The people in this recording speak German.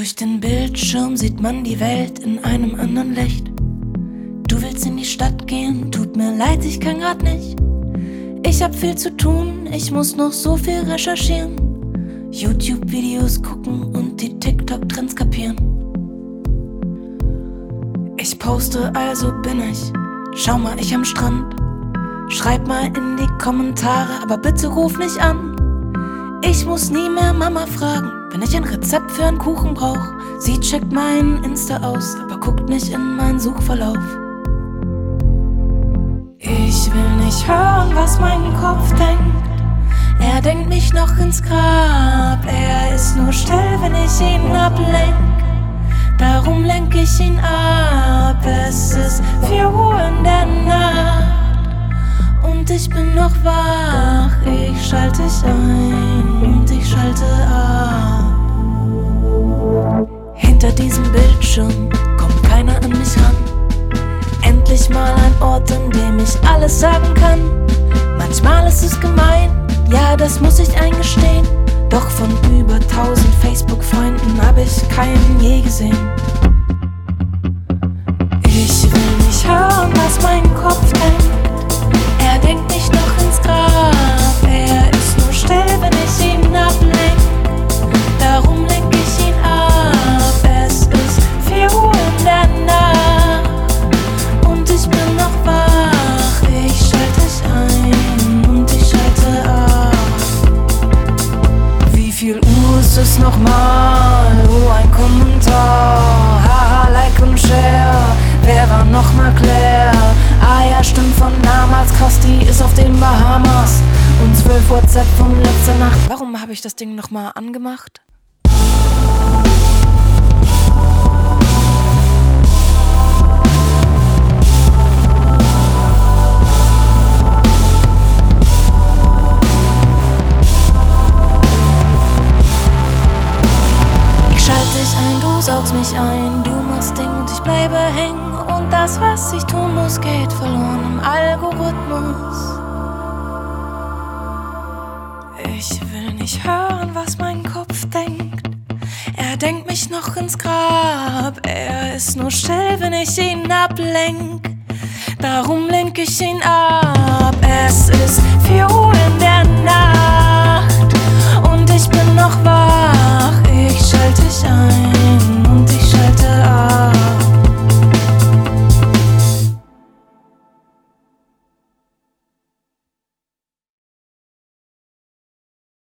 Durch den Bildschirm sieht man die Welt in einem anderen Licht. Du willst in die Stadt gehen, tut mir leid, ich kann grad nicht. Ich hab viel zu tun, ich muss noch so viel recherchieren. YouTube-Videos gucken und die TikTok-Trends kapieren. Ich poste, also bin ich. Schau mal, ich am Strand. Schreib mal in die Kommentare, aber bitte ruf nicht an. Ich muss nie mehr Mama fragen, wenn ich ein Rezept für einen Kuchen brauch. Sie checkt meinen Insta aus, aber guckt nicht in meinen Suchverlauf. Ich will nicht hören, was mein Kopf denkt. Er denkt mich noch ins Grab. Er ist nur still, wenn ich ihn ablenk. Darum lenk ich ihn ab. Es ist vier Uhr in der Nacht. Und ich bin noch wach. Ich schalte dich ein Hinter diesem Bildschirm kommt keiner an mich ran. Endlich mal ein Ort, an dem ich alles sagen kann. Manchmal ist es gemein, ja, das muss ich eingestehen. Doch von über tausend Facebook-Freunden hab ich keinen je gesehen. Nochmal? Oh, ein Kommentar. Haha, like und share. Wer war nochmal Claire? Ah ja, stimmt von damals. Die ist auf den Bahamas. Und 12 WhatsApp von letzter Nacht. Warum habe ich das Ding nochmal angemacht? Du saugst mich ein, du machst Ding und ich bleibe hängen. Und das, was ich tun muss, geht verloren im Algorithmus. Ich will nicht hören, was mein Kopf denkt. Er denkt mich noch ins Grab. Er ist nur still, wenn ich ihn ablenk. Darum lenk ich ihn ab. Es ist 4 Uhr